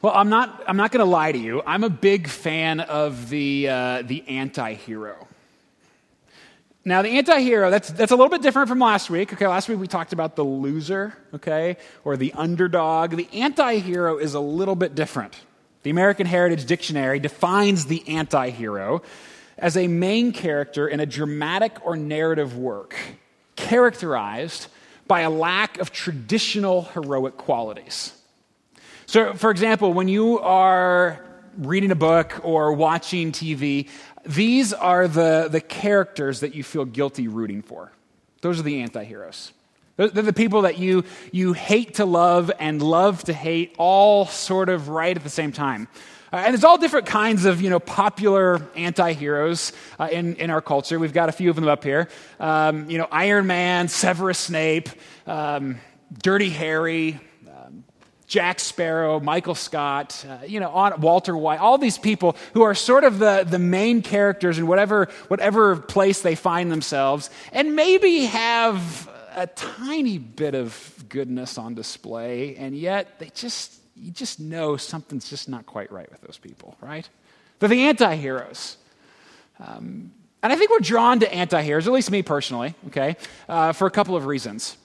Well, I'm not, I'm not going to lie to you. I'm a big fan of the, uh, the anti hero. Now, the anti hero, that's, that's a little bit different from last week. Okay, last week we talked about the loser, okay, or the underdog. The anti hero is a little bit different. The American Heritage Dictionary defines the anti hero as a main character in a dramatic or narrative work characterized by a lack of traditional heroic qualities. So, for example, when you are reading a book or watching TV, these are the, the characters that you feel guilty rooting for. Those are the anti heroes. They're the people that you, you hate to love and love to hate, all sort of right at the same time. Uh, and there's all different kinds of you know, popular anti heroes uh, in, in our culture. We've got a few of them up here. Um, you know, Iron Man, Severus Snape, um, Dirty Harry, Jack Sparrow, Michael Scott, uh, you know, Walter White, all these people who are sort of the, the main characters in whatever, whatever place they find themselves, and maybe have a tiny bit of goodness on display, and yet they just, you just know something's just not quite right with those people, right? They're the anti heroes. Um, and I think we're drawn to anti heroes, at least me personally, okay, uh, for a couple of reasons.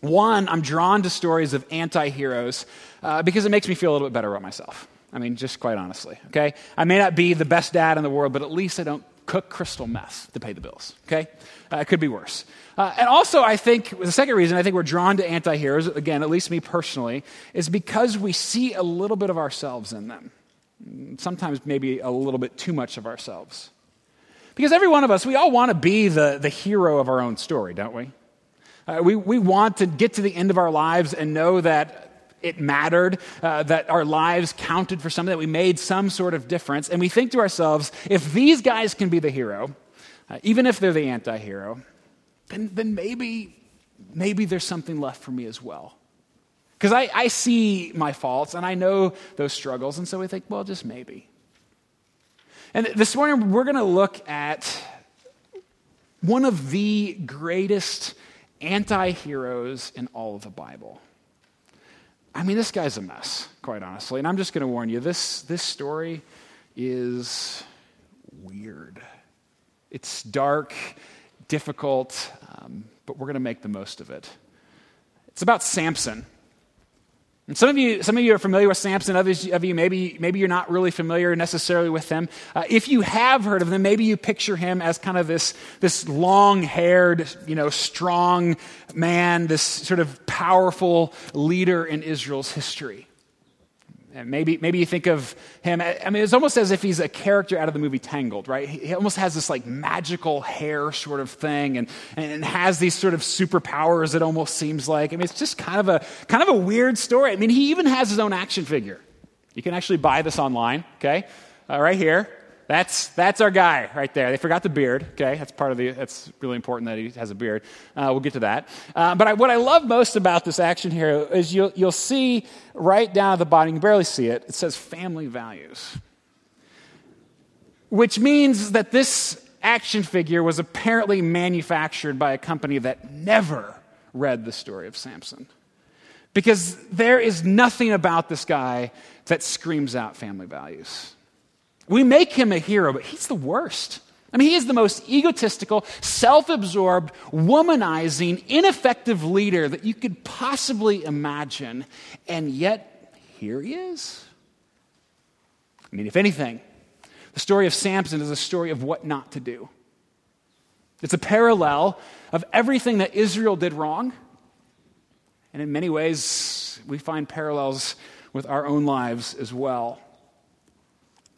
One, I'm drawn to stories of anti heroes uh, because it makes me feel a little bit better about myself. I mean, just quite honestly, okay? I may not be the best dad in the world, but at least I don't cook crystal meth to pay the bills, okay? Uh, it could be worse. Uh, and also, I think the second reason I think we're drawn to anti heroes, again, at least me personally, is because we see a little bit of ourselves in them. Sometimes maybe a little bit too much of ourselves. Because every one of us, we all want to be the, the hero of our own story, don't we? Uh, we, we want to get to the end of our lives and know that it mattered, uh, that our lives counted for something, that we made some sort of difference. And we think to ourselves, if these guys can be the hero, uh, even if they're the anti hero, then, then maybe, maybe there's something left for me as well. Because I, I see my faults and I know those struggles, and so we think, well, just maybe. And this morning, we're going to look at one of the greatest anti heroes in all of the Bible. I mean, this guy's a mess, quite honestly. And I'm just going to warn you this, this story is weird. It's dark, difficult, um, but we're going to make the most of it. It's about Samson. And some of you, some of you are familiar with Samson. Others of you, maybe, maybe you're not really familiar necessarily with him. Uh, if you have heard of them, maybe you picture him as kind of this, this long-haired, you know, strong man, this sort of powerful leader in Israel's history. Maybe, maybe you think of him, I mean, it's almost as if he's a character out of the movie Tangled, right? He almost has this like magical hair sort of thing and, and has these sort of superpowers, it almost seems like. I mean, it's just kind of a, kind of a weird story. I mean, he even has his own action figure. You can actually buy this online, okay? Uh, right here. That's, that's our guy right there. They forgot the beard, okay? That's part of the, that's really important that he has a beard. Uh, we'll get to that. Uh, but I, what I love most about this action here is you'll, you'll see right down at the bottom, you can barely see it, it says family values. Which means that this action figure was apparently manufactured by a company that never read the story of Samson. Because there is nothing about this guy that screams out family values. We make him a hero, but he's the worst. I mean, he is the most egotistical, self absorbed, womanizing, ineffective leader that you could possibly imagine. And yet, here he is. I mean, if anything, the story of Samson is a story of what not to do. It's a parallel of everything that Israel did wrong. And in many ways, we find parallels with our own lives as well.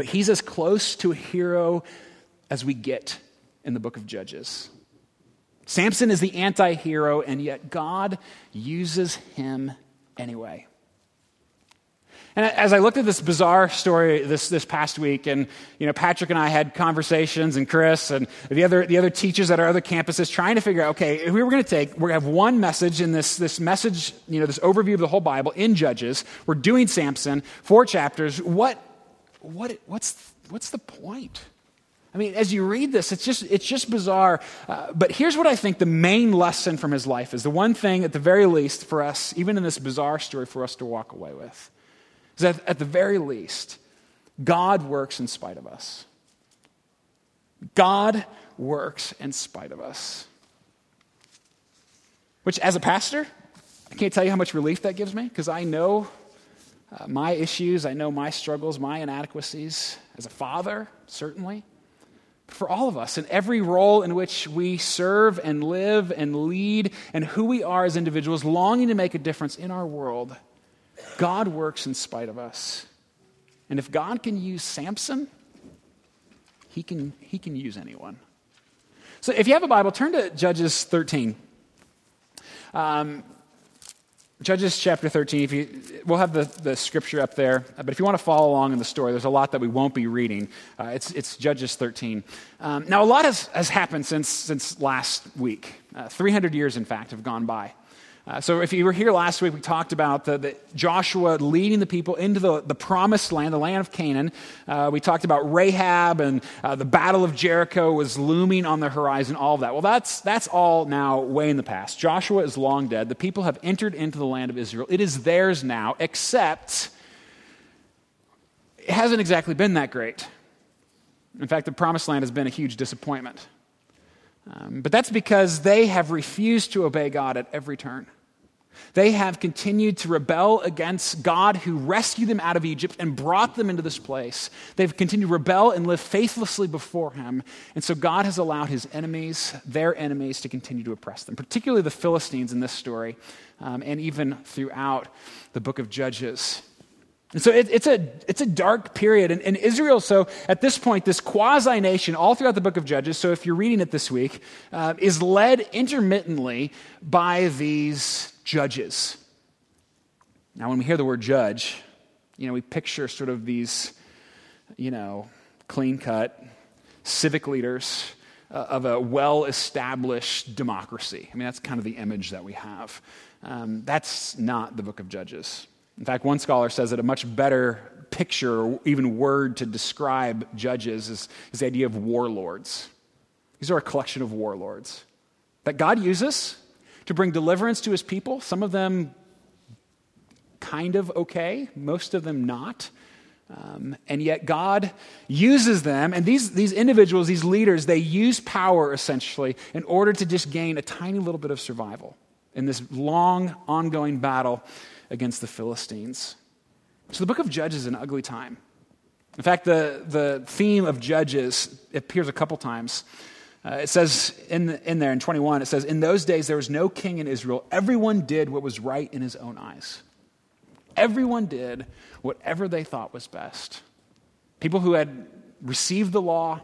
But he's as close to a hero as we get in the book of Judges. Samson is the anti hero, and yet God uses him anyway. And as I looked at this bizarre story this, this past week, and you know, Patrick and I had conversations, and Chris and the other, the other teachers at our other campuses trying to figure out, okay, if we were going to take, we're going to have one message in this, this message, you know, this overview of the whole Bible in Judges. We're doing Samson, four chapters. What, what, what's, what's the point? I mean, as you read this, it's just, it's just bizarre. Uh, but here's what I think the main lesson from his life is the one thing, at the very least, for us, even in this bizarre story, for us to walk away with. is that at the very least, God works in spite of us. God works in spite of us. Which, as a pastor, I can't tell you how much relief that gives me because I know uh, my issues, I know my struggles, my inadequacies. As a father, certainly. But For all of us, in every role in which we serve and live and lead, and who we are as individuals, longing to make a difference in our world, God works in spite of us. And if God can use Samson, he can, he can use anyone. So if you have a Bible, turn to Judges 13. Um, Judges chapter 13, if you, we'll have the, the scripture up there, but if you want to follow along in the story, there's a lot that we won't be reading. Uh, it's, it's Judges 13. Um, now, a lot has, has happened since, since last week. Uh, 300 years, in fact, have gone by. Uh, so, if you were here last week, we talked about the, the Joshua leading the people into the, the promised land, the land of Canaan. Uh, we talked about Rahab and uh, the Battle of Jericho was looming on the horizon, all of that. Well, that's, that's all now way in the past. Joshua is long dead. The people have entered into the land of Israel. It is theirs now, except it hasn't exactly been that great. In fact, the promised land has been a huge disappointment. Um, but that's because they have refused to obey God at every turn. They have continued to rebel against God who rescued them out of Egypt and brought them into this place. They've continued to rebel and live faithlessly before Him. And so God has allowed His enemies, their enemies, to continue to oppress them, particularly the Philistines in this story, um, and even throughout the book of Judges. And so it, it's, a, it's a dark period. And, and Israel, so at this point, this quasi nation, all throughout the book of Judges, so if you're reading it this week, uh, is led intermittently by these judges. Now, when we hear the word judge, you know, we picture sort of these, you know, clean cut civic leaders uh, of a well established democracy. I mean, that's kind of the image that we have. Um, that's not the book of Judges. In fact, one scholar says that a much better picture, or even word to describe judges, is, is the idea of warlords. These are a collection of warlords that God uses to bring deliverance to his people. Some of them kind of okay, most of them not. Um, and yet God uses them, and these, these individuals, these leaders, they use power essentially in order to just gain a tiny little bit of survival in this long, ongoing battle against the Philistines. So the book of Judges is an ugly time. In fact, the, the theme of Judges appears a couple times. Uh, it says in, in there in 21, it says, In those days there was no king in Israel. Everyone did what was right in his own eyes. Everyone did whatever they thought was best. People who had received the law,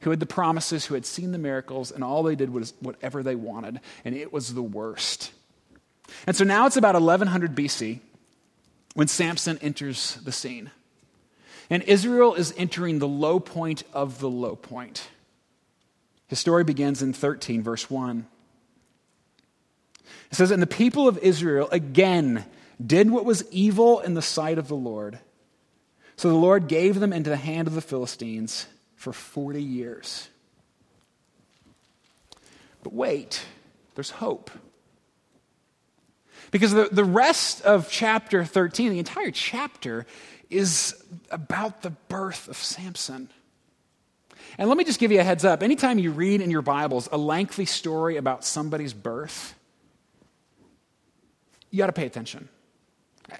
who had the promises, who had seen the miracles, and all they did was whatever they wanted, and it was the worst. And so now it's about 1100 BC when Samson enters the scene. And Israel is entering the low point of the low point. His story begins in 13, verse 1. It says, And the people of Israel again did what was evil in the sight of the Lord. So the Lord gave them into the hand of the Philistines for 40 years. But wait, there's hope. Because the, the rest of chapter 13, the entire chapter, is about the birth of Samson. And let me just give you a heads up. Anytime you read in your Bibles a lengthy story about somebody's birth, you got to pay attention.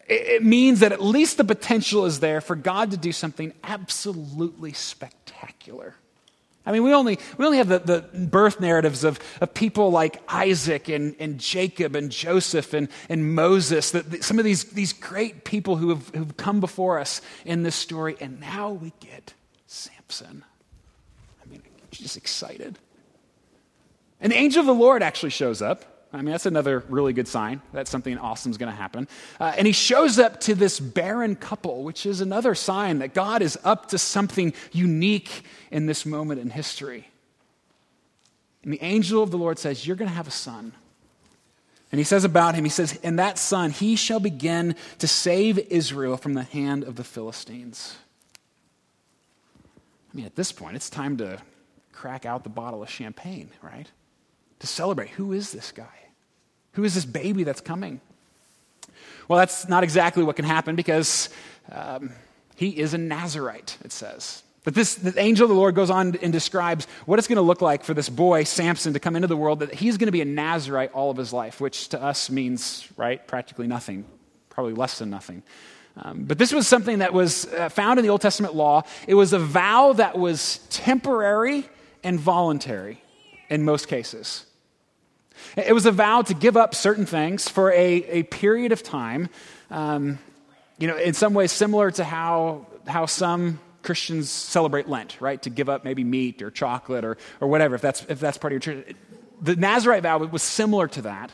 It means that at least the potential is there for God to do something absolutely spectacular. I mean, we only, we only have the, the birth narratives of, of people like Isaac and, and Jacob and Joseph and, and Moses, the, some of these, these great people who have who've come before us in this story. And now we get Samson. I mean, just excited. And the angel of the Lord actually shows up. I mean, that's another really good sign that something awesome is going to happen. Uh, and he shows up to this barren couple, which is another sign that God is up to something unique in this moment in history. And the angel of the Lord says, You're going to have a son. And he says about him, He says, And that son, he shall begin to save Israel from the hand of the Philistines. I mean, at this point, it's time to crack out the bottle of champagne, right? To celebrate. Who is this guy? Who is this baby that's coming? Well, that's not exactly what can happen because um, he is a Nazarite, it says. But this the angel of the Lord goes on and describes what it's going to look like for this boy, Samson, to come into the world, that he's going to be a Nazarite all of his life, which to us means, right, practically nothing, probably less than nothing. Um, but this was something that was uh, found in the Old Testament law. It was a vow that was temporary and voluntary in most cases. It was a vow to give up certain things for a, a period of time, um, you know, in some ways similar to how, how some Christians celebrate Lent, right? To give up maybe meat or chocolate or, or whatever, if that's, if that's part of your church. The Nazarite vow was similar to that.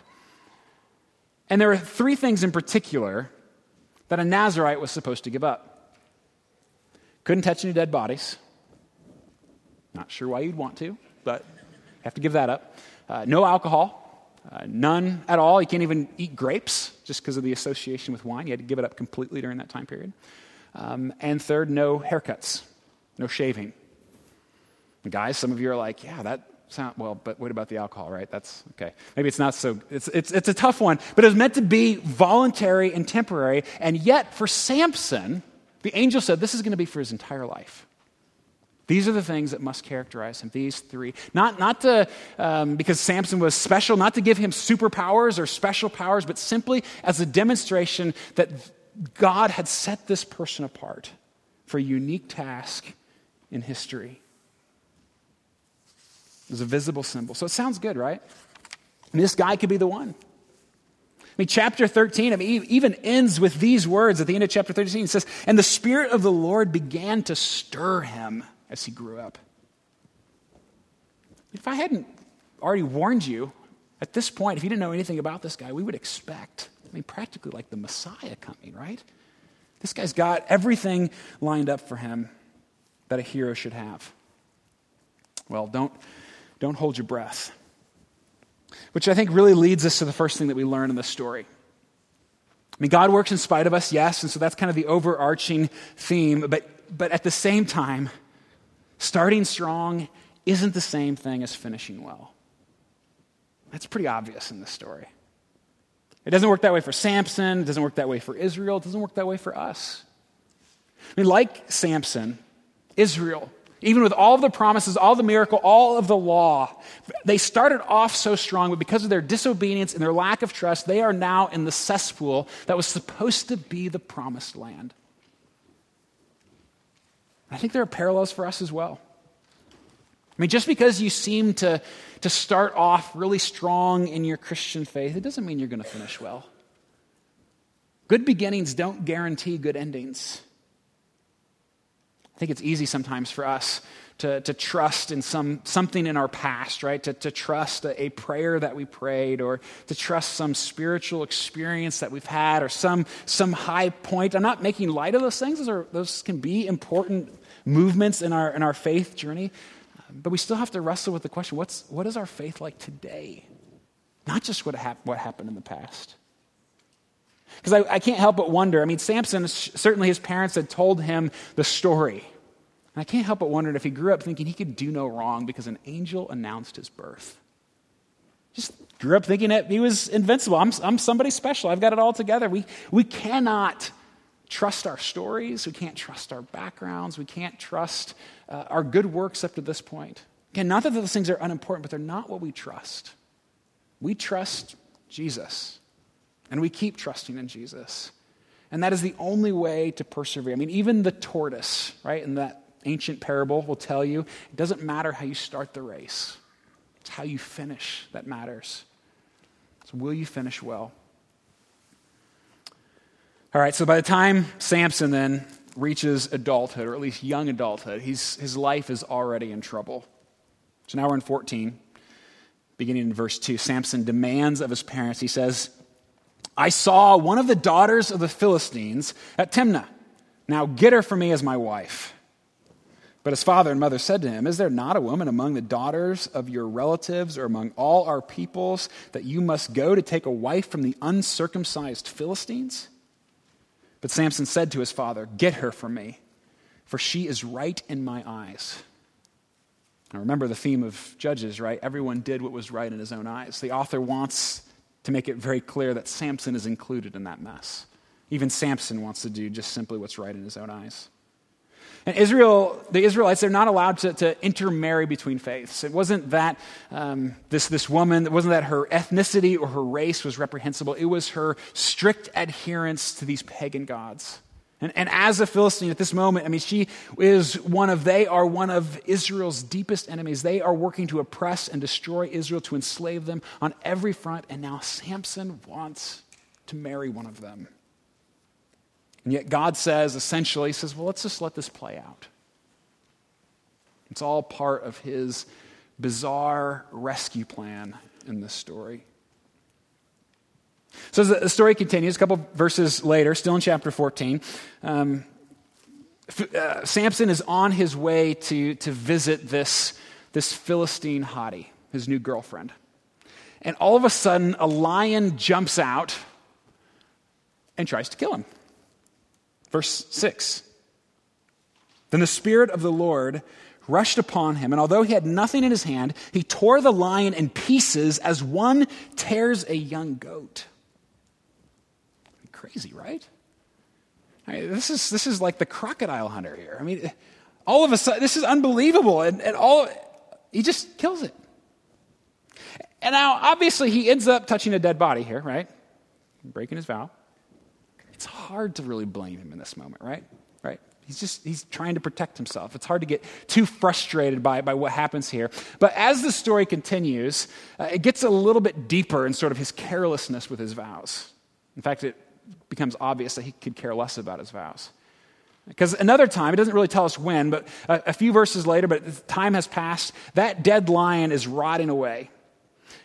And there are three things in particular that a Nazarite was supposed to give up. Couldn't touch any dead bodies. Not sure why you'd want to, but have to give that up. Uh, no alcohol, uh, none at all. You can't even eat grapes just because of the association with wine. You had to give it up completely during that time period. Um, and third, no haircuts, no shaving. And guys, some of you are like, yeah, that sounds, well, but what about the alcohol, right? That's okay. Maybe it's not so, it's, it's, it's a tough one, but it was meant to be voluntary and temporary. And yet, for Samson, the angel said this is going to be for his entire life. These are the things that must characterize him. These three. Not, not to, um, because Samson was special, not to give him superpowers or special powers, but simply as a demonstration that God had set this person apart for a unique task in history. It was a visible symbol. So it sounds good, right? And this guy could be the one. I mean, chapter 13 I mean, even ends with these words at the end of chapter 13. It says, And the Spirit of the Lord began to stir him as he grew up. If I hadn't already warned you at this point, if you didn't know anything about this guy, we would expect I mean, practically like the Messiah coming, right? This guy's got everything lined up for him that a hero should have. Well, don't, don't hold your breath. Which I think really leads us to the first thing that we learn in this story. I mean, God works in spite of us, yes, and so that's kind of the overarching theme, but, but at the same time, starting strong isn't the same thing as finishing well. That's pretty obvious in this story. It doesn't work that way for Samson. It doesn't work that way for Israel. It doesn't work that way for us. I mean, like Samson, Israel, even with all of the promises, all the miracle, all of the law, they started off so strong, but because of their disobedience and their lack of trust, they are now in the cesspool that was supposed to be the promised land. I think there are parallels for us as well. I mean, just because you seem to, to start off really strong in your Christian faith, it doesn't mean you're going to finish well. Good beginnings don't guarantee good endings. I think it's easy sometimes for us to, to trust in some, something in our past, right? To, to trust a, a prayer that we prayed or to trust some spiritual experience that we've had or some, some high point. I'm not making light of those things. Those, are, those can be important movements in our, in our faith journey. Um, but we still have to wrestle with the question what's, what is our faith like today? Not just what, hap- what happened in the past. Because I, I, can't help but wonder. I mean, Samson, certainly his parents had told him the story. And I can't help but wonder if he grew up thinking he could do no wrong because an angel announced his birth. Just grew up thinking that he was invincible. I'm, I'm somebody special. I've got it all together. We, we cannot trust our stories. We can't trust our backgrounds. We can't trust uh, our good works up to this point. Again, not that those things are unimportant, but they're not what we trust. We trust Jesus, and we keep trusting in Jesus. And that is the only way to persevere. I mean, even the tortoise, right, in that ancient parable will tell you it doesn't matter how you start the race, it's how you finish that matters. So, will you finish well? All right, so by the time Samson then reaches adulthood, or at least young adulthood, he's, his life is already in trouble. So now we're in 14, beginning in verse 2. Samson demands of his parents, he says, I saw one of the daughters of the Philistines at Timnah. Now get her for me as my wife. But his father and mother said to him, Is there not a woman among the daughters of your relatives or among all our peoples that you must go to take a wife from the uncircumcised Philistines? But Samson said to his father, Get her for me, for she is right in my eyes. Now remember the theme of Judges, right? Everyone did what was right in his own eyes. The author wants to make it very clear that Samson is included in that mess. Even Samson wants to do just simply what's right in his own eyes. And Israel, the Israelites, they're not allowed to, to intermarry between faiths. It wasn't that um, this, this woman, it wasn't that her ethnicity or her race was reprehensible. It was her strict adherence to these pagan gods. And, and as a Philistine at this moment, I mean, she is one of, they are one of Israel's deepest enemies. They are working to oppress and destroy Israel, to enslave them on every front. And now Samson wants to marry one of them. And yet God says, essentially, says, well, let's just let this play out. It's all part of His bizarre rescue plan in this story. So the story continues, a couple verses later, still in chapter 14, um, uh, Samson is on his way to, to visit this, this Philistine hottie, his new girlfriend. And all of a sudden, a lion jumps out and tries to kill him. Verse 6 Then the Spirit of the Lord rushed upon him, and although he had nothing in his hand, he tore the lion in pieces as one tears a young goat. Crazy, right? I mean, this, is, this is like the crocodile hunter here. I mean, all of a sudden, this is unbelievable. And, and all, he just kills it. And now, obviously, he ends up touching a dead body here, right? Breaking his vow it's hard to really blame him in this moment, right? Right? He's just, he's trying to protect himself. It's hard to get too frustrated by, by what happens here. But as the story continues, uh, it gets a little bit deeper in sort of his carelessness with his vows. In fact, it becomes obvious that he could care less about his vows. Because another time, it doesn't really tell us when, but a, a few verses later, but time has passed, that dead lion is rotting away.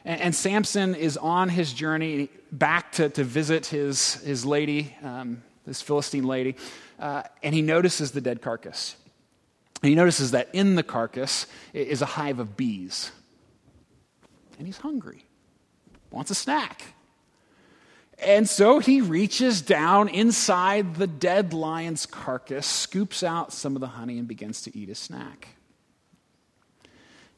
And, and Samson is on his journey back to, to visit his, his lady, um, this Philistine lady, uh, and he notices the dead carcass. And he notices that in the carcass is a hive of bees. And he's hungry, wants a snack. And so he reaches down inside the dead lion's carcass, scoops out some of the honey, and begins to eat his snack.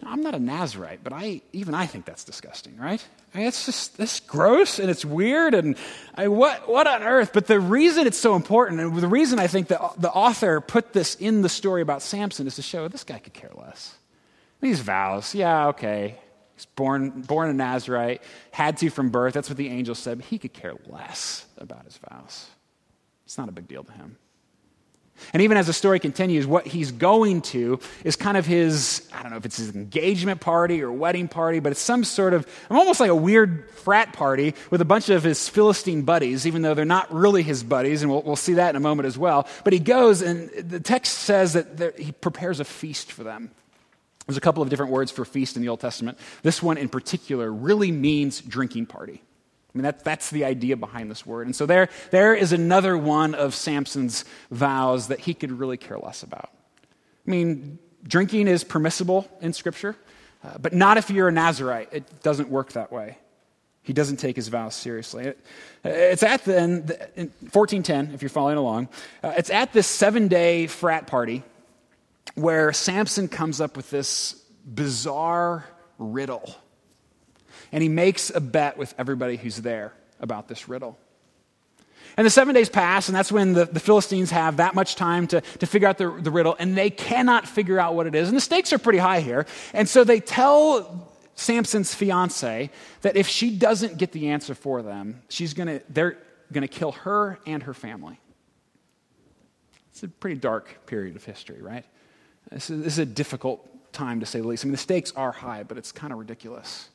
Now, I'm not a Nazarite, but I, even I think that's disgusting, right? I mean, it's just this gross and it's weird and I, what, what on earth? But the reason it's so important and the reason I think that the author put this in the story about Samson is to show this guy could care less. These vows, yeah, okay. He's born, born a Nazarite, had to from birth. That's what the angel said, but he could care less about his vows. It's not a big deal to him. And even as the story continues, what he's going to is kind of his, I don't know if it's his engagement party or wedding party, but it's some sort of, I'm almost like a weird frat party with a bunch of his Philistine buddies, even though they're not really his buddies, and we'll, we'll see that in a moment as well. But he goes, and the text says that there, he prepares a feast for them. There's a couple of different words for feast in the Old Testament. This one in particular really means drinking party. I mean, that, that's the idea behind this word. And so there, there is another one of Samson's vows that he could really care less about. I mean, drinking is permissible in Scripture, uh, but not if you're a Nazarite. It doesn't work that way. He doesn't take his vows seriously. It, it's at the, in 1410, if you're following along, uh, it's at this seven day frat party where Samson comes up with this bizarre riddle and he makes a bet with everybody who's there about this riddle. And the seven days pass, and that's when the, the Philistines have that much time to, to figure out the, the riddle, and they cannot figure out what it is. And the stakes are pretty high here. And so they tell Samson's fiance that if she doesn't get the answer for them, she's gonna, they're going to kill her and her family. It's a pretty dark period of history, right? This is, this is a difficult time, to say the least. I mean, the stakes are high, but it's kind of ridiculous.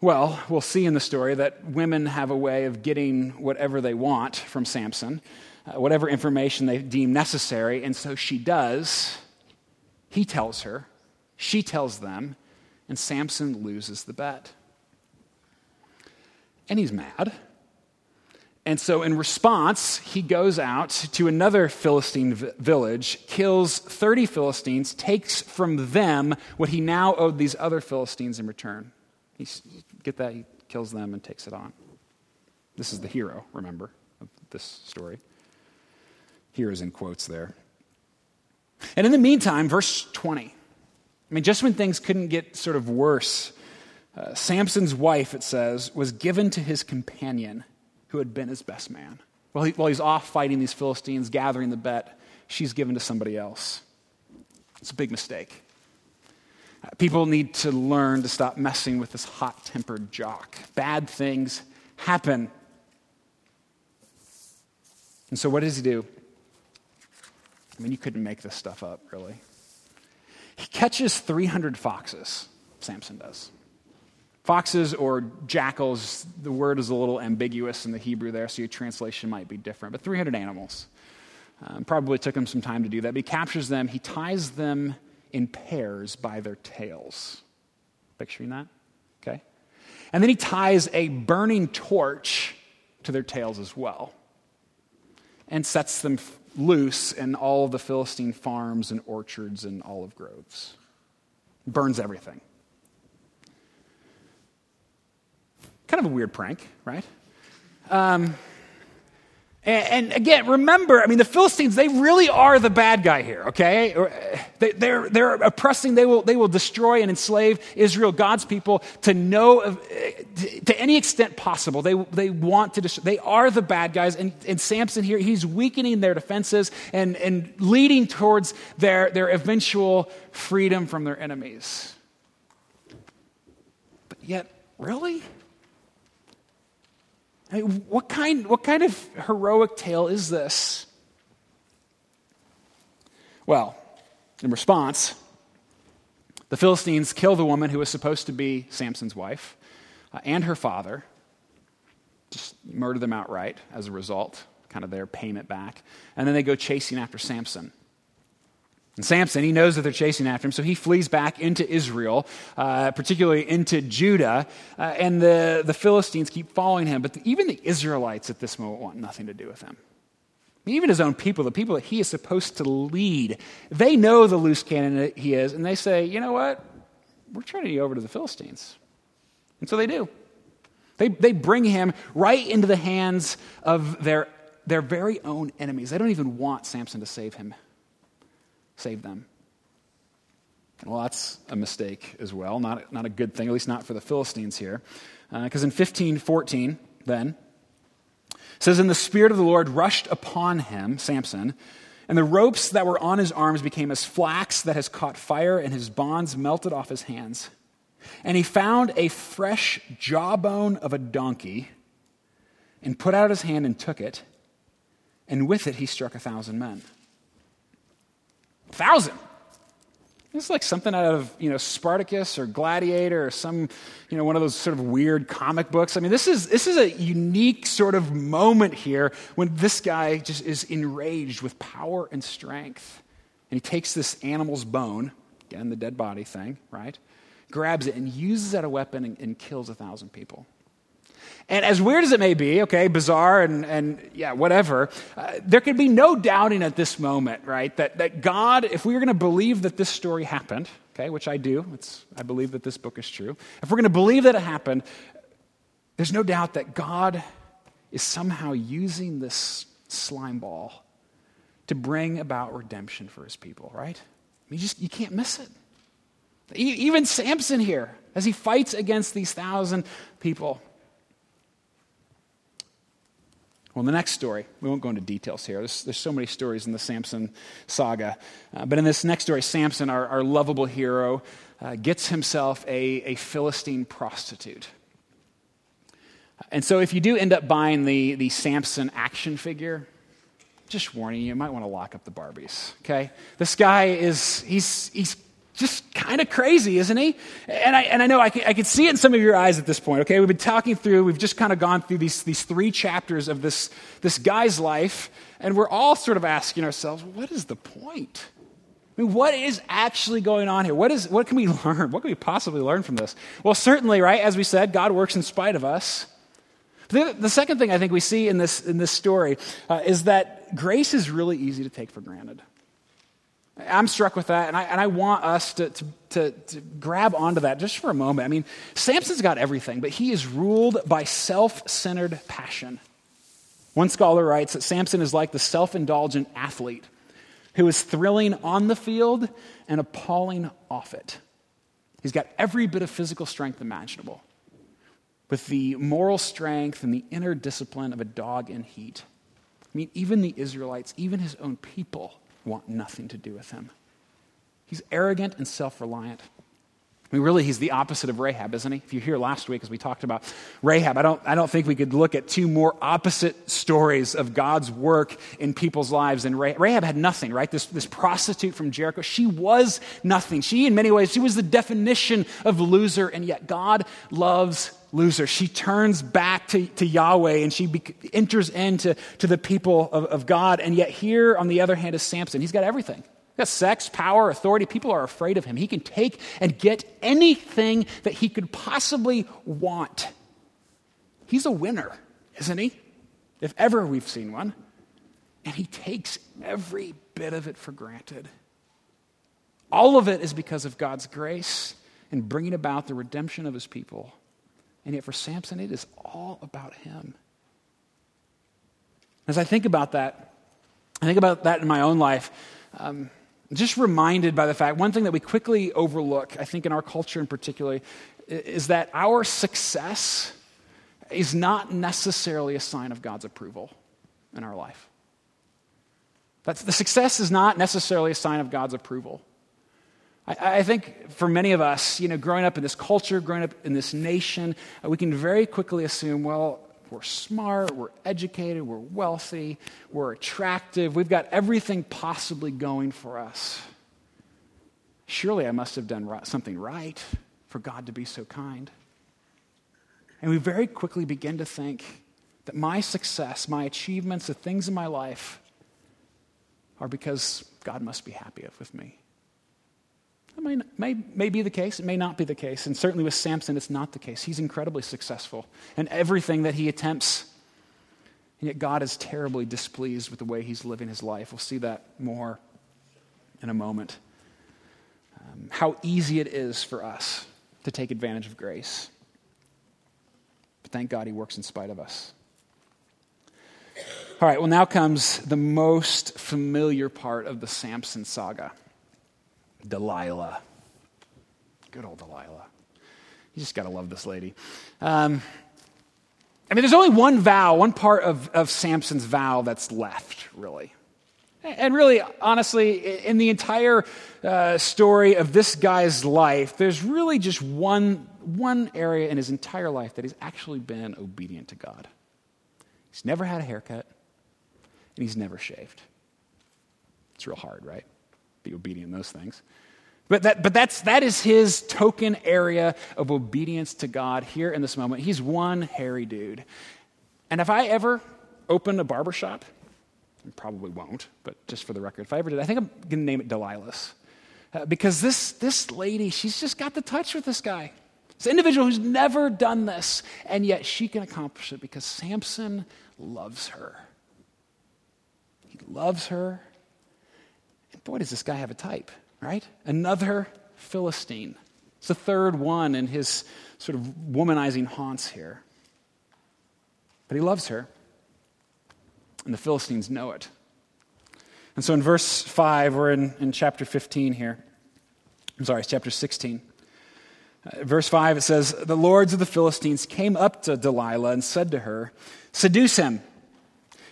Well, we'll see in the story that women have a way of getting whatever they want from Samson, uh, whatever information they deem necessary, and so she does. He tells her, she tells them, and Samson loses the bet. And he's mad. And so, in response, he goes out to another Philistine v- village, kills 30 Philistines, takes from them what he now owed these other Philistines in return. He's, get that? He kills them and takes it on. This is the hero, remember, of this story. Heroes in quotes there. And in the meantime, verse 20. I mean, just when things couldn't get sort of worse, uh, Samson's wife, it says, was given to his companion who had been his best man. While, he, while he's off fighting these Philistines, gathering the bet, she's given to somebody else. It's a big mistake. People need to learn to stop messing with this hot tempered jock. Bad things happen. And so, what does he do? I mean, you couldn't make this stuff up, really. He catches 300 foxes, Samson does. Foxes or jackals, the word is a little ambiguous in the Hebrew there, so your translation might be different, but 300 animals. Um, probably took him some time to do that. But he captures them, he ties them in pairs by their tails. Picturing that? Okay. And then he ties a burning torch to their tails as well and sets them loose in all the Philistine farms and orchards and olive groves. Burns everything. Kind of a weird prank, right? Um, and, and, again, remember, I mean, the Philistines, they really are the bad guy here, okay? They, they're, they're oppressing, they will, they will destroy and enslave Israel, God's people, to no, uh, to any extent possible. They, they want to destroy, they are the bad guys. And, and Samson here, he's weakening their defenses and, and leading towards their, their eventual freedom from their enemies. But yet, really? I mean, what, kind, what kind of heroic tale is this? Well, in response, the Philistines kill the woman who was supposed to be Samson's wife uh, and her father, just murder them outright as a result, kind of their payment back. And then they go chasing after Samson. And Samson, he knows that they're chasing after him, so he flees back into Israel, uh, particularly into Judah, uh, and the, the Philistines keep following him. But the, even the Israelites at this moment want nothing to do with him. Even his own people, the people that he is supposed to lead, they know the loose cannon that he is, and they say, you know what? We're turning you over to the Philistines. And so they do. They, they bring him right into the hands of their, their very own enemies. They don't even want Samson to save him save them. Well, that's a mistake as well. Not, not a good thing, at least not for the Philistines here. Because uh, in 1514, then, says, And the Spirit of the Lord rushed upon him, Samson, and the ropes that were on his arms became as flax that has caught fire, and his bonds melted off his hands. And he found a fresh jawbone of a donkey, and put out his hand and took it, and with it he struck a thousand men. Thousand. It's like something out of, you know, Spartacus or Gladiator or some, you know, one of those sort of weird comic books. I mean, this is, this is a unique sort of moment here when this guy just is enraged with power and strength. And he takes this animal's bone, again, the dead body thing, right? Grabs it and uses it as a weapon and, and kills a thousand people. And as weird as it may be, okay, bizarre and, and yeah, whatever, uh, there can be no doubting at this moment, right, that, that God, if we are going to believe that this story happened, okay, which I do, it's, I believe that this book is true, if we're going to believe that it happened, there's no doubt that God is somehow using this slime ball to bring about redemption for his people, right? I mean, you just you can't miss it. Even Samson here, as he fights against these thousand people, well, the next story, we won't go into details here. There's, there's so many stories in the Samson saga. Uh, but in this next story, Samson, our, our lovable hero, uh, gets himself a, a Philistine prostitute. And so, if you do end up buying the, the Samson action figure, just warning you, you might want to lock up the Barbies, okay? This guy is, he's, he's just kind of crazy, isn't he? And I, and I know I can, I can see it in some of your eyes at this point, okay? We've been talking through, we've just kind of gone through these, these three chapters of this, this guy's life, and we're all sort of asking ourselves, what is the point? I mean, what is actually going on here? What, is, what can we learn? What can we possibly learn from this? Well, certainly, right, as we said, God works in spite of us. The, the second thing I think we see in this, in this story uh, is that grace is really easy to take for granted. I'm struck with that, and I, and I want us to, to, to, to, grab onto that just for a moment. I mean, Samson's got everything, but he is ruled by self centered passion. One scholar writes that Samson is like the self indulgent athlete who is thrilling on the field and appalling off it. He's got every bit of physical strength imaginable, with the moral strength and the inner discipline of a dog in heat. I mean, even the Israelites, even his own people, want nothing to do with him. He's arrogant and self reliant. I mean, really, he's the opposite of Rahab, isn't he? If you're here last week, as we talked about Rahab, I don't, I don't think we could look at two more opposite stories of God's work in people's lives. And Rahab, Rahab had nothing, right? This, this prostitute from Jericho, she was nothing. She, in many ways, she was the definition of loser, and yet God loves loser. She turns back to, to Yahweh and she be, enters into to the people of, of God. And yet, here, on the other hand, is Samson. He's got everything. He's got sex, power, authority. People are afraid of him. He can take and get anything that he could possibly want. He's a winner, isn't he? If ever we've seen one. And he takes every bit of it for granted. All of it is because of God's grace in bringing about the redemption of his people. And yet, for Samson, it is all about him. As I think about that, I think about that in my own life. Um, just reminded by the fact, one thing that we quickly overlook, I think in our culture in particular, is that our success is not necessarily a sign of God's approval in our life. That's, the success is not necessarily a sign of God's approval. I, I, think for many of us, you know, growing up in this culture, growing up in this nation, uh, we can very quickly assume, well, we're smart, we're educated, we're wealthy, we're attractive, we've got everything possibly going for us. Surely I must have done something right for God to be so kind. And we very quickly begin to think that my success, my achievements, the things in my life are because God must be happy with me. That may, may, may be the case, it may not be the case. And certainly with Samson, it's not the case. He's incredibly successful in everything that he attempts. And yet God is terribly displeased with the way he's living his life. We'll see that more in a moment. Um, how easy it is for us to take advantage of grace. But thank God he works in spite of us. All right, well, now comes the most familiar part of the Samson saga. Delilah. Good old Delilah. You just got to love this lady. Um, I mean, there's only one vow, one part of, of Samson's vow that's left, really. And really, honestly, in the entire uh, story of this guy's life, there's really just one, one area in his entire life that he's actually been obedient to God. He's never had a haircut, and he's never shaved. It's real hard, right? Be obedient in those things. But, that, but that's, that is his token area of obedience to God here in this moment. He's one hairy dude. And if I ever open a barbershop, I probably won't, but just for the record, if I ever did, I think I'm going to name it Delilah's. Uh, because this, this lady, she's just got the touch with this guy. This individual who's never done this, and yet she can accomplish it because Samson loves her. He loves her. Boy, does this guy have a type right? Another Philistine. It's the third one in his sort of womanizing haunts here. But he loves her, and the Philistines know it. And so in verse 5, we're in, in chapter 15 here. I'm sorry, it's chapter 16. Uh, verse 5, it says, The lords of the Philistines came up to Delilah and said to her, Seduce him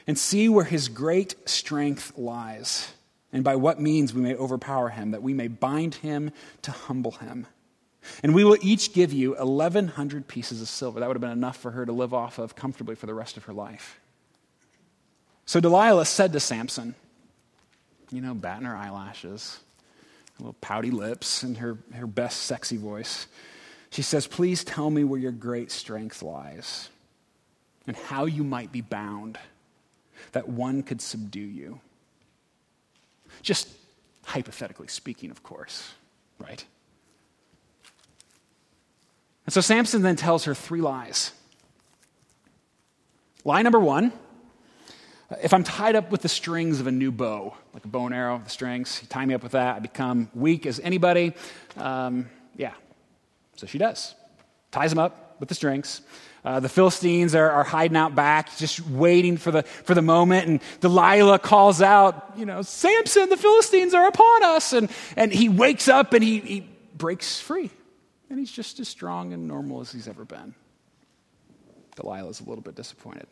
and see where his great strength lies and by what means we may overpower him, that we may bind him to humble him. And we will each give you 1,100 pieces of silver. That would have been enough for her to live off of comfortably for the rest of her life. So Delilah said to Samson, you know, batting her eyelashes, little pouty lips, and her, her best sexy voice, she says, Please tell me where your great strength lies and how you might be bound, that one could subdue you. Just hypothetically speaking, of course, right? And so Samson then tells her three lies. Lie number one if I'm tied up with the strings of a new bow, like a bow and arrow, the strings, you tie me up with that, I become weak as anybody. Um, yeah. So she does. Ties him up with the strings. Uh, the Philistines are, are, hiding out back, just waiting for the, for the moment. And Delilah calls out, you know, Samson, the Philistines are upon us. And, and he wakes up and he, he breaks free. And he's just as strong and normal as he's ever been. Delilah's a little bit disappointed.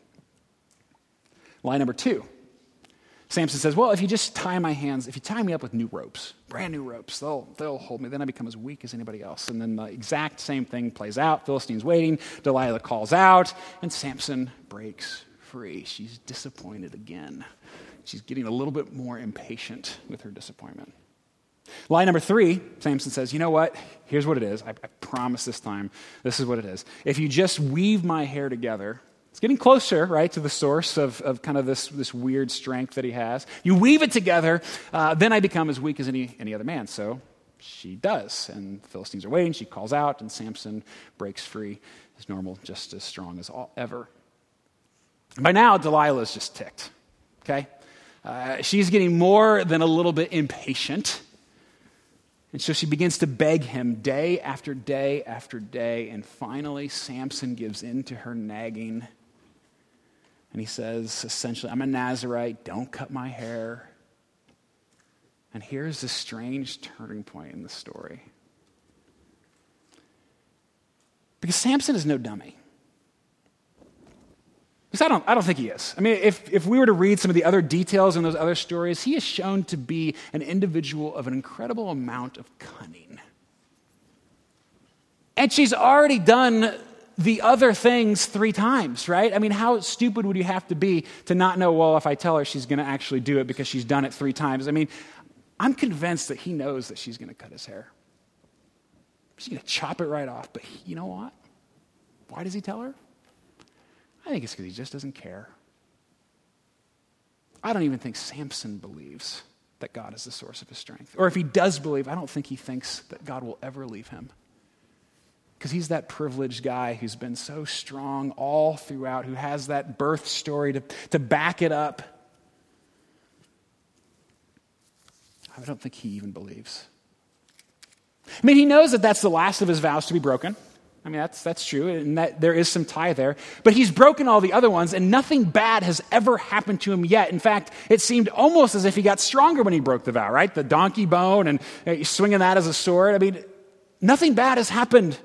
Lie number two Samson says, Well, if you just tie my hands, if you tie me up with new ropes, brand new ropes, they'll, they'll hold me. Then I become as weak as anybody else. And then the exact same thing plays out. Philistine's waiting. Delilah calls out, and Samson breaks free. She's disappointed again. She's getting a little bit more impatient with her disappointment. Lie number three, Samson says, You know what? Here's what it is. I, I promise this time, this is what it is. If you just weave my hair together, it's getting closer, right, to the source of, of kind of this, this weird strength that he has. You weave it together, uh, then I become as weak as any, any other man. So she does. And the Philistines are waiting. She calls out, and Samson breaks free as normal, just as strong as all, ever. By now, Delilah is just ticked, okay? Uh, she's getting more than a little bit impatient. And so she begins to beg him day after day after day. And finally, Samson gives in to her nagging and he says, essentially, I'm a Nazarite, don't cut my hair. And here's the strange turning point in the story. Because Samson is no dummy. Because I don't, I don't think he is. I mean, if, if we were to read some of the other details in those other stories, he is shown to be an individual of an incredible amount of cunning. And she's already done the other things three times, right? I mean, how stupid would you have to be to not know, well, if I tell her she's going to actually do it because she's done it three times? I mean, I'm convinced that he knows that she's going to cut his hair. She's going to chop it right off. But you know what? Why does he tell her? I think it's because he just doesn't care. I don't even think Samson believes that God is the source of his strength. Or if he does believe, I don't think he thinks that God will ever leave him because he's that privileged guy who's been so strong all throughout, who has that birth story to, to back it up. I don't think he even believes. I mean, he knows that that's the last of his vows to be broken. I mean, that's, that's true, and that there is some tie there. But he's broken all the other ones, and nothing bad has ever happened to him yet. In fact, it seemed almost as if he got stronger when he broke the vow, right? The donkey bone and uh, swinging that as a sword. I mean, nothing bad has happened.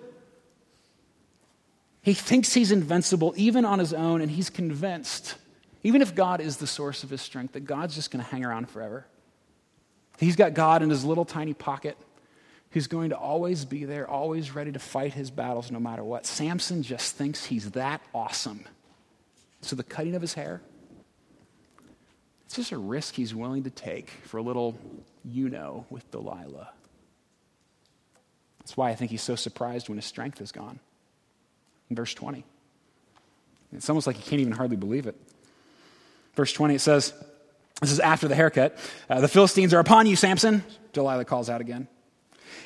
He thinks he's invincible even on his own, and he's convinced, even if God is the source of his strength, that God's just going to hang around forever. He's got God in his little tiny pocket who's going to always be there, always ready to fight his battles no matter what. Samson just thinks he's that awesome. So the cutting of his hair, it's just a risk he's willing to take for a little you know with Delilah. That's why I think he's so surprised when his strength is gone in verse 20. It's almost like you can't even hardly believe it. Verse 20, it says, This is after the haircut. Uh, the Philistines are upon you, Samson. Delilah calls out again.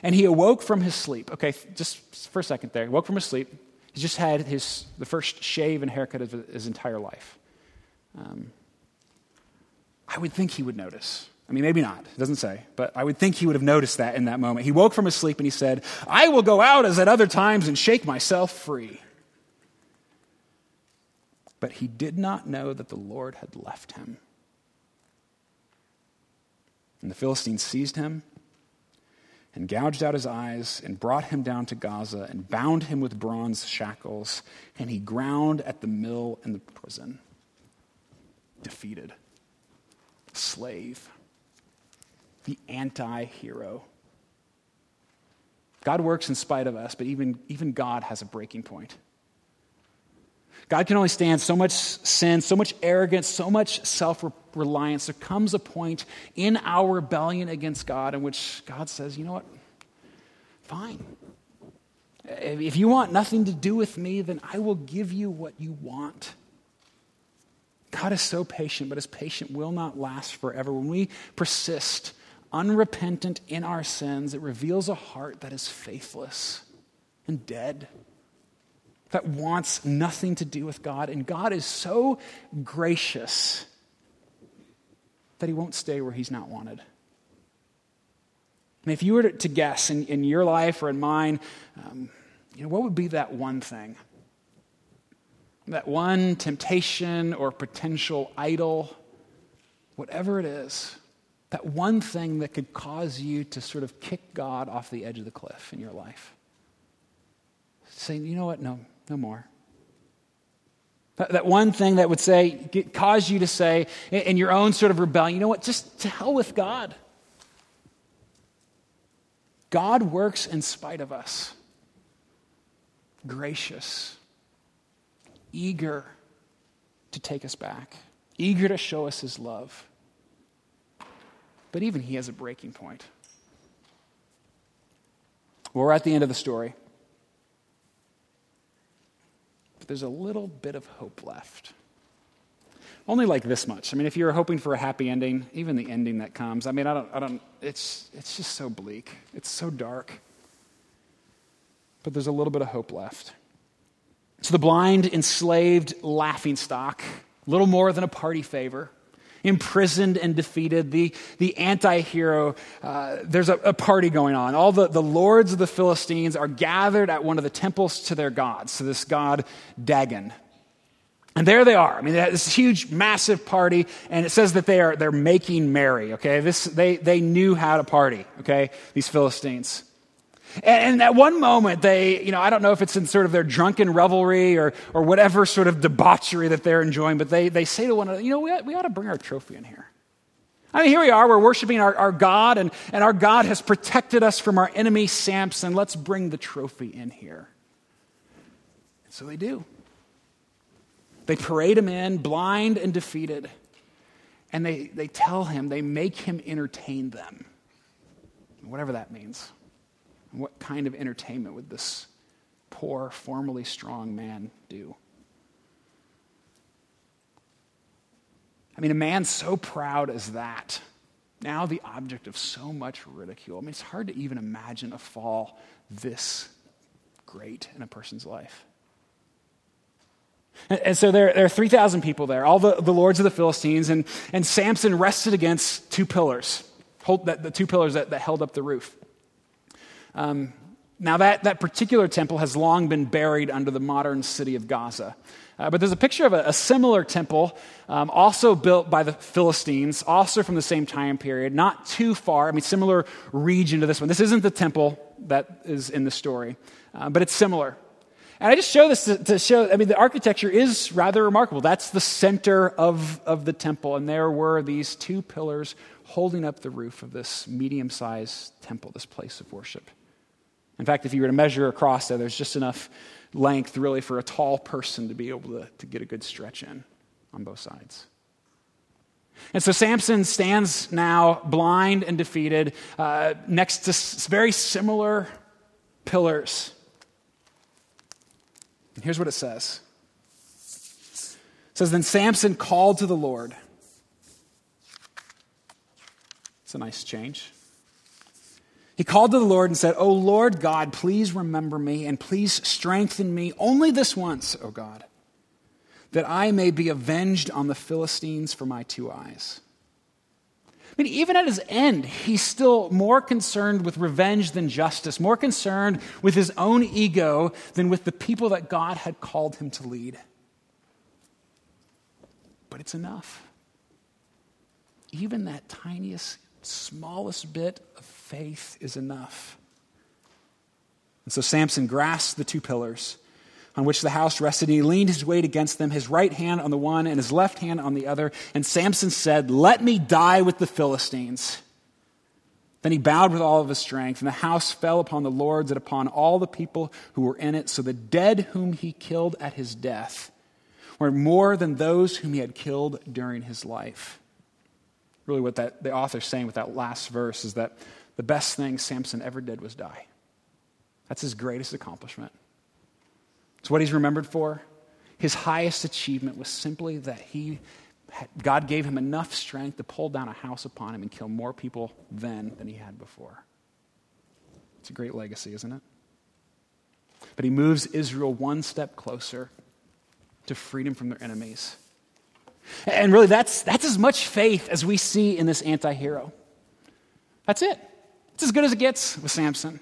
And he awoke from his sleep. Okay, just for a second there. He woke from his sleep. He just had his, the first shave and haircut of his entire life. Um, I would think he would notice. I mean, maybe not. It doesn't say. But I would think he would have noticed that in that moment. He woke from his sleep and he said, I will go out as at other times and shake myself free. But he did not know that the Lord had left him. And the Philistines seized him and gouged out his eyes and brought him down to Gaza and bound him with bronze shackles, and he ground at the mill in the prison. Defeated. Slave. The anti hero. God works in spite of us, but even, even God has a breaking point. God can only stand so much sin, so much arrogance, so much self reliance. There comes a point in our rebellion against God in which God says, you know what? Fine. If you want nothing to do with me, then I will give you what you want. God is so patient, but his patience will not last forever. When we persist unrepentant in our sins, it reveals a heart that is faithless and dead that wants nothing to do with God. And God is so gracious that he won't stay where he's not wanted. And if you were to guess in, in your life or in mine, um, you know, what would be that one thing? That one temptation or potential idol, whatever it is, that one thing that could cause you to sort of kick God off the edge of the cliff in your life. Saying, you know what? No, no more. That one thing that would say, cause you to say in your own sort of rebellion, you know what, just to hell with God. God works in spite of us, gracious, eager to take us back, eager to show us his love. But even he has a breaking point. Well, we're at the end of the story. But there's a little bit of hope left. Only like this much. I mean, if you're hoping for a happy ending, even the ending that comes, I mean, I don't, I don't, it's, it's just so bleak. It's so dark. But there's a little bit of hope left. So the blind, enslaved laughing stock, little more than a party favor, imprisoned and defeated, the, the anti hero, uh, there's a, a, party going on. All the, the lords of the Philistines are gathered at one of the temples to their gods, to this god Dagon. And there they are. I mean, this huge, massive party, and it says that they are they're making merry. Okay, this they they knew how to party. Okay, these Philistines. And, and at one moment, they, you know, I don't know if it's in sort of their drunken revelry or or whatever sort of debauchery that they're enjoying, but they they say to one another, you know, we ought, we ought to bring our trophy in here. I mean, here we are, we're worshiping our, our God, and, and our God has protected us from our enemy Samson. Let's bring the trophy in here. So they do. They parade him in, blind and defeated. And they, they tell him, they make him entertain them. Whatever that means. What kind of entertainment would this poor, formerly strong man do? I mean, a man so proud as that, now the object of so much ridicule. I mean, it's hard to even imagine a fall this great in a person's life. And so there, there are 3,000 people there, all the, the lords of the Philistines, and, and Samson rested against two pillars, hold, that, the two pillars that, that held up the roof. Um, now, that, that particular temple has long been buried under the modern city of Gaza. Uh, but there's a picture of a, a similar temple, um, also built by the Philistines, also from the same time period, not too far, I mean, similar region to this one. This isn't the temple that is in the story, uh, but it's similar. And I just show this to, to, show, I mean, the architecture is rather remarkable. That's the center of, of the temple, and there were these two pillars holding up the roof of this medium sized temple, this place of worship. In fact, if you were to measure across there, there's just enough length really for a tall person to be able to, to get a good stretch in on both sides. And so Samson stands now blind and defeated uh, next to very similar pillars and here's what it says it says, Then Samson called to the Lord. It's a nice change. He called to the Lord and said, O Lord God, please remember me and please strengthen me only this once, O God, that I may be avenged on the Philistines for my two eyes. I mean, even at his end, he's still more concerned with revenge than justice, more concerned with his own ego than with the people that God had called him to lead. But it's enough. Even that tiniest, smallest bit of faith is enough. And so Samson grasped the two pillars on which the house rested, and he leaned his weight against them, his right hand on the one and his left hand on the other. And Samson said, Let me die with the Philistines. Then he bowed with all of his strength, and the house fell upon the lords and upon all the people who were in it. So the dead whom he killed at his death were more than those whom he had killed during his life. Really, what that, the author's saying with that last verse is that the best thing Samson ever did was die. That's his greatest accomplishment. It's what he's remembered for. His highest achievement was simply that he, God gave him enough strength to pull down a house upon him and kill more people then than he had before. It's a great legacy, isn't it? But he moves Israel one step closer to freedom from their enemies. And really, that's, that's as much faith as we see in this anti hero. That's it. It's as good as it gets with Samson.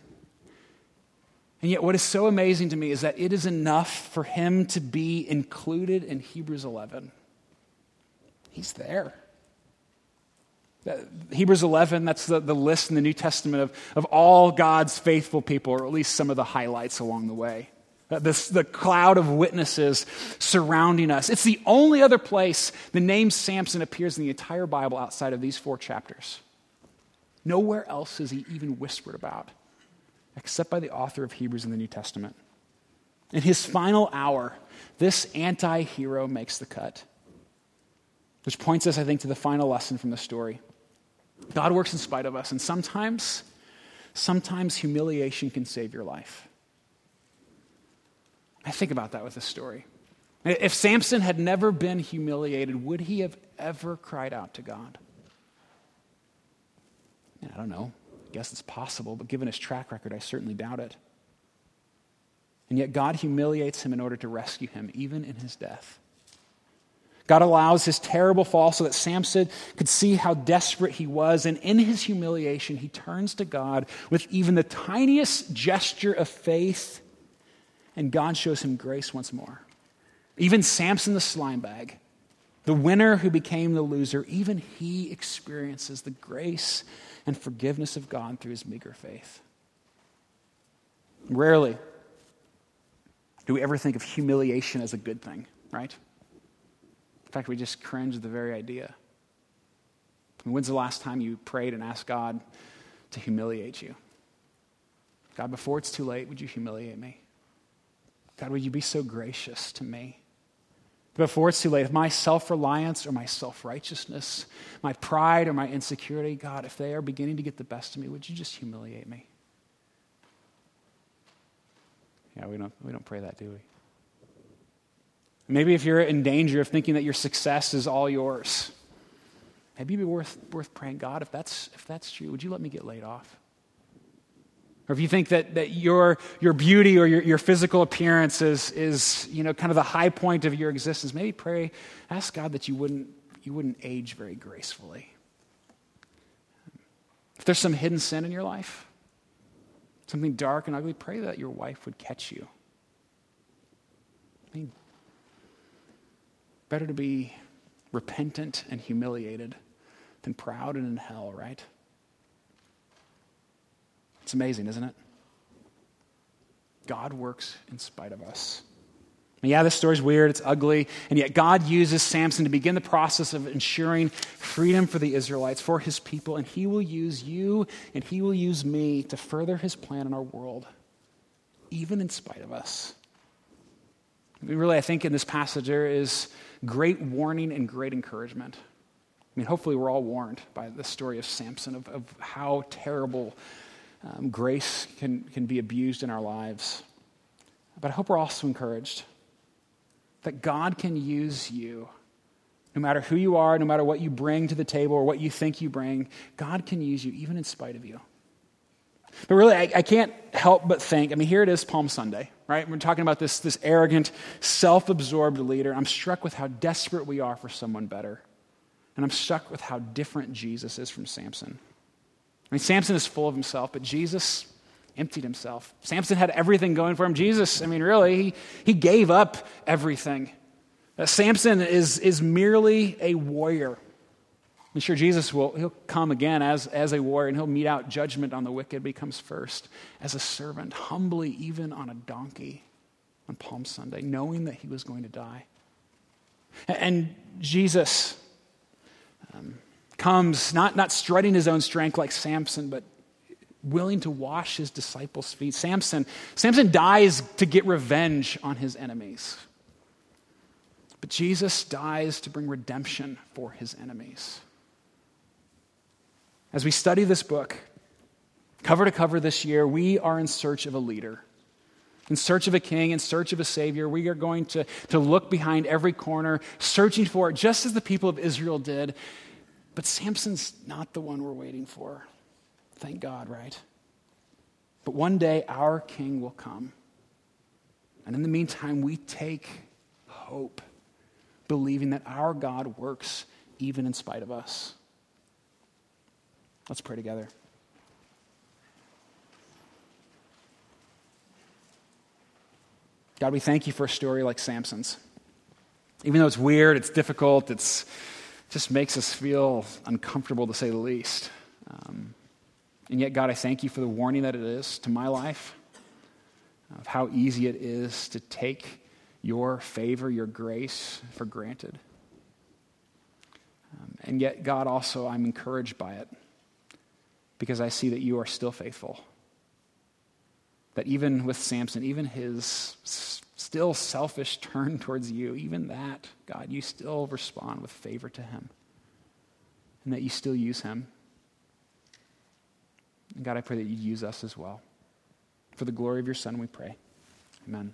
And yet, what is so amazing to me is that it is enough for him to be included in Hebrews 11. He's there. Hebrews 11, that's the, the list in the New Testament of, of all God's faithful people, or at least some of the highlights along the way. Uh, this, the cloud of witnesses surrounding us. It's the only other place the name Samson appears in the entire Bible outside of these four chapters. Nowhere else is he even whispered about, except by the author of Hebrews in the New Testament. In his final hour, this anti hero makes the cut, which points us, I think, to the final lesson from the story. God works in spite of us, and sometimes, sometimes humiliation can save your life. I think about that with this story. If Samson had never been humiliated, would he have ever cried out to God? I don't know. I guess it's possible, but given his track record, I certainly doubt it. And yet, God humiliates him in order to rescue him, even in his death. God allows his terrible fall so that Samson could see how desperate he was. And in his humiliation, he turns to God with even the tiniest gesture of faith, and God shows him grace once more. Even Samson the slime bag, the winner who became the loser, even he experiences the grace and forgiveness of God through his meager faith. Rarely do we ever think of humiliation as a good thing, right? In fact, we just cringe at the very idea. when's the last time you prayed and asked God to humiliate you? God, before it's too late, would you humiliate me? God, would you be so gracious to me? Before it's too late, if my self reliance or my self righteousness, my pride or my insecurity, God, if they are beginning to get the best of me, would you just humiliate me? Yeah, we don't, we don't pray that, do we? Maybe if you're in danger of thinking that your success is all yours, maybe it'd be worth, worth praying, God, if that's, if that's true, would you let me get laid off? Or if you think that, that your, your beauty or your, your physical appearance is, is you know, kind of the high point of your existence, maybe pray, ask God that you wouldn't, you wouldn't age very gracefully. If there's some hidden sin in your life, something dark and ugly, pray that your wife would catch you. I mean, better to be repentant and humiliated than proud and in hell, right? It's amazing, isn't it? God works in spite of us. Yeah, this story's weird, it's ugly, and yet God uses Samson to begin the process of ensuring freedom for the Israelites, for his people, and he will use you and he will use me to further his plan in our world, even in spite of us. I mean, really, I think in this passage there is great warning and great encouragement. I mean, hopefully, we're all warned by the story of Samson of, of how terrible um, grace can, can be abused in our lives. But I hope we're also encouraged that God can use you. No matter who you are, no matter what you bring to the table or what you think you bring, God can use you even in spite of you. But really, I, I, can't help but think I mean, here it is, Palm Sunday, right? We're talking about this, this arrogant, self absorbed leader. I'm struck with how desperate we are for someone better. And I'm struck with how different Jesus is from Samson. I mean, Samson is full of himself, but Jesus emptied himself. Samson had everything going for him. Jesus, I mean, really, he, he gave up everything. Uh, Samson is, is merely a warrior. I'm sure Jesus will he'll come again as, as a warrior and he'll mete out judgment on the wicked, but he comes first as a servant, humbly, even on a donkey on Palm Sunday, knowing that he was going to die. And Jesus um, comes not, not strutting his own strength like Samson, but willing to wash his disciples' feet. Samson, Samson dies to get revenge on his enemies. But Jesus dies to bring redemption for his enemies. As we study this book, cover to cover this year, we are in search of a leader, in search of a king, in search of a savior. We are going to, to look behind every corner, searching for it, just as the people of Israel did. But Samson's not the one we're waiting for. Thank God, right? But one day our king will come. And in the meantime, we take hope, believing that our God works even in spite of us. Let's pray together. God, we thank you for a story like Samson's. Even though it's weird, it's difficult, it's just makes us feel uncomfortable to say the least. Um, and yet, God, I thank you for the warning that it is to my life. of how easy it is to take your favor, your grace for granted. Um, and yet, God, also, I'm encouraged by it because I see that you are still faithful. That even with Samson, even his still selfish turn towards you, even that, God, you still respond with favor to him. And that you still use him. And God, I pray that you use us as well. For the glory of your Son, we pray. Amen.